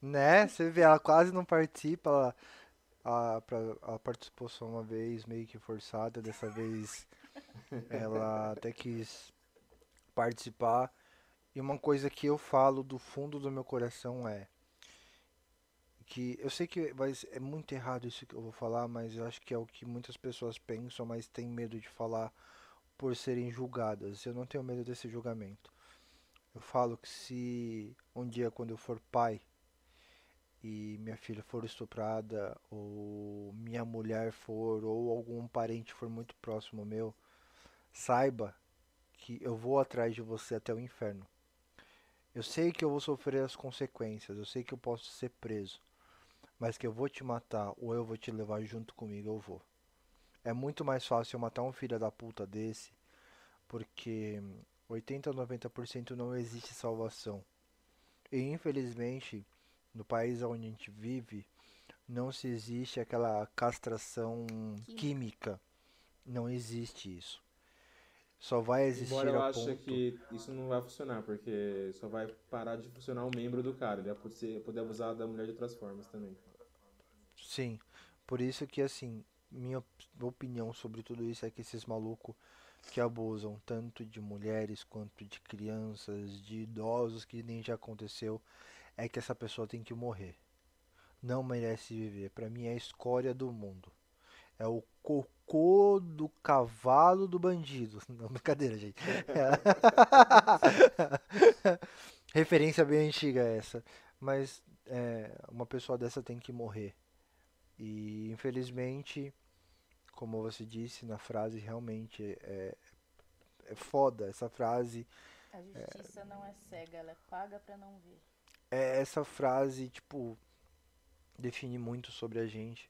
né? Você vê, ela quase não participa. Ela, a, pra, ela participou só uma vez, meio que forçada. Dessa vez [laughs] ela até quis participar. E uma coisa que eu falo do fundo do meu coração é que eu sei que vai, é muito errado isso que eu vou falar, mas eu acho que é o que muitas pessoas pensam, mas têm medo de falar por serem julgadas. Eu não tenho medo desse julgamento. Eu falo que se um dia quando eu for pai e minha filha for estuprada ou minha mulher for ou algum parente for muito próximo meu, saiba que eu vou atrás de você até o inferno. Eu sei que eu vou sofrer as consequências, eu sei que eu posso ser preso, mas que eu vou te matar ou eu vou te levar junto comigo, eu vou. É muito mais fácil eu matar um filho da puta desse, porque 80 a 90% não existe salvação. E infelizmente, no país onde a gente vive, não se existe aquela castração química. Não existe isso. Só vai existir Embora eu a ache ponto... que isso não vai funcionar, porque só vai parar de funcionar o membro do cara. Ele vai poder, poder abusar da mulher de outras formas também. Sim. Por isso que, assim, minha opinião sobre tudo isso é que esses malucos que abusam tanto de mulheres quanto de crianças, de idosos, que nem já aconteceu, é que essa pessoa tem que morrer. Não merece viver. Para mim é a escória do mundo. É o cocô do cavalo do bandido. [laughs] Não, brincadeira, gente. [laughs] Referência bem antiga essa. Mas é, uma pessoa dessa tem que morrer. E infelizmente como você disse na frase, realmente é, é foda essa frase. A justiça não é cega, ela é paga pra não ver. É, essa frase, tipo, define muito sobre a gente,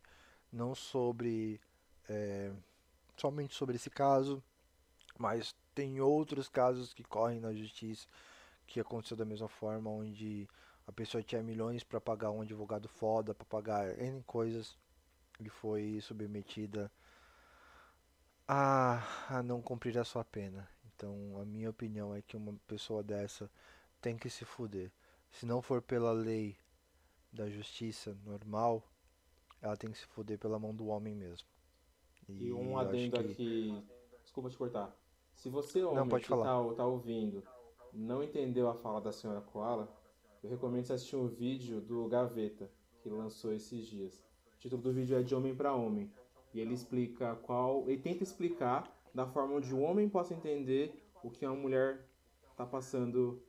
não sobre é, somente sobre esse caso, mas tem outros casos que correm na justiça que aconteceu da mesma forma, onde a pessoa tinha milhões para pagar um advogado foda, para pagar N coisas, e foi submetida a, a não cumprir a sua pena. Então, a minha opinião é que uma pessoa dessa tem que se fuder. Se não for pela lei da justiça normal, ela tem que se fuder pela mão do homem mesmo. E um eu acho adendo que- aqui. Desculpa te cortar. Se você, homem, pode que falar. Tá, tá ouvindo, não entendeu a fala da senhora Koala, eu recomendo você assistir um vídeo do Gaveta, que lançou esses dias. O título do vídeo é De Homem para Homem. E ele explica qual. Ele tenta explicar da forma onde o homem possa entender o que a mulher tá passando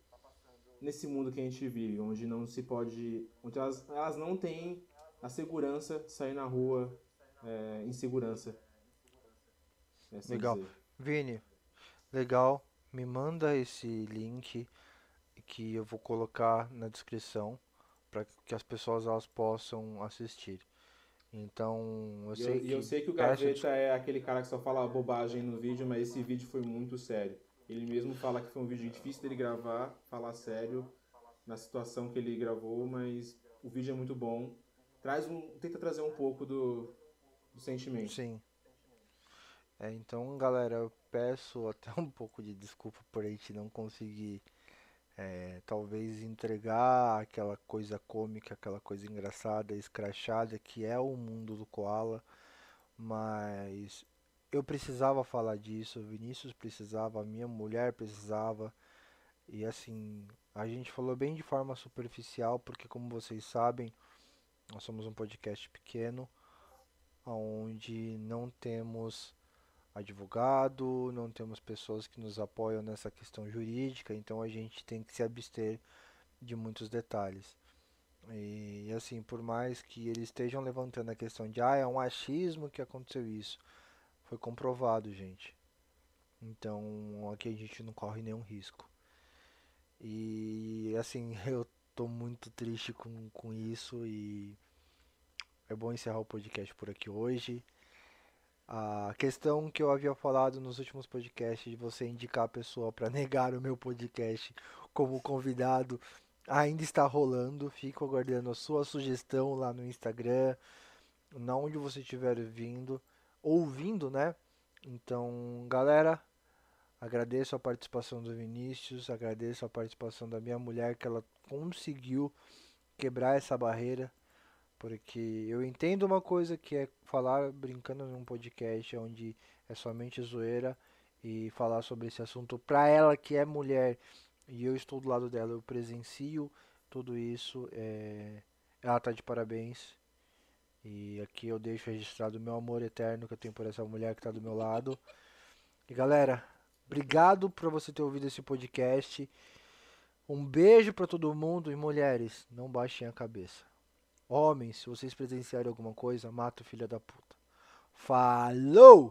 nesse mundo que a gente vive, onde não se pode. onde elas, elas não têm a segurança de sair na rua é, em segurança. É assim Legal. dizer. Vini, legal. Me manda esse link que eu vou colocar na descrição para que as pessoas elas possam assistir. Então, eu E sei eu, que e eu sei que o Gaveta é aquele cara que só fala bobagem no vídeo, mas esse vídeo foi muito sério. Ele mesmo fala que foi um vídeo difícil dele gravar, falar sério na situação que ele gravou, mas o vídeo é muito bom. Traz um, tenta trazer um pouco do, do sentimento. Sim. É, então, galera, eu peço até [laughs] um pouco de desculpa por a gente não conseguir, é, talvez, entregar aquela coisa cômica, aquela coisa engraçada, escrachada que é o mundo do Koala, mas eu precisava falar disso, Vinícius precisava, minha mulher precisava, e assim, a gente falou bem de forma superficial, porque, como vocês sabem, nós somos um podcast pequeno onde não temos advogado, não temos pessoas que nos apoiam nessa questão jurídica, então a gente tem que se abster de muitos detalhes. E assim, por mais que eles estejam levantando a questão de ah, é um achismo que aconteceu isso, foi comprovado, gente. Então aqui a gente não corre nenhum risco. E assim, [laughs] eu tô muito triste com, com isso e é bom encerrar o podcast por aqui hoje. A questão que eu havia falado nos últimos podcasts de você indicar a pessoa para [laughs] negar o meu podcast como convidado ainda está rolando. Fico aguardando a sua sugestão lá no Instagram, na onde você estiver vindo, ouvindo, né? Então, galera, agradeço a participação do Vinícius, agradeço a participação da minha mulher que ela conseguiu quebrar essa barreira. Porque eu entendo uma coisa que é falar brincando num podcast onde é somente zoeira e falar sobre esse assunto pra ela que é mulher e eu estou do lado dela, eu presencio tudo isso. é, Ela tá de parabéns. E aqui eu deixo registrado o meu amor eterno que eu tenho por essa mulher que tá do meu lado. E galera, obrigado por você ter ouvido esse podcast. Um beijo pra todo mundo e mulheres, não baixem a cabeça. Homens, se vocês presenciarem alguma coisa, mata o filho da puta. Falou!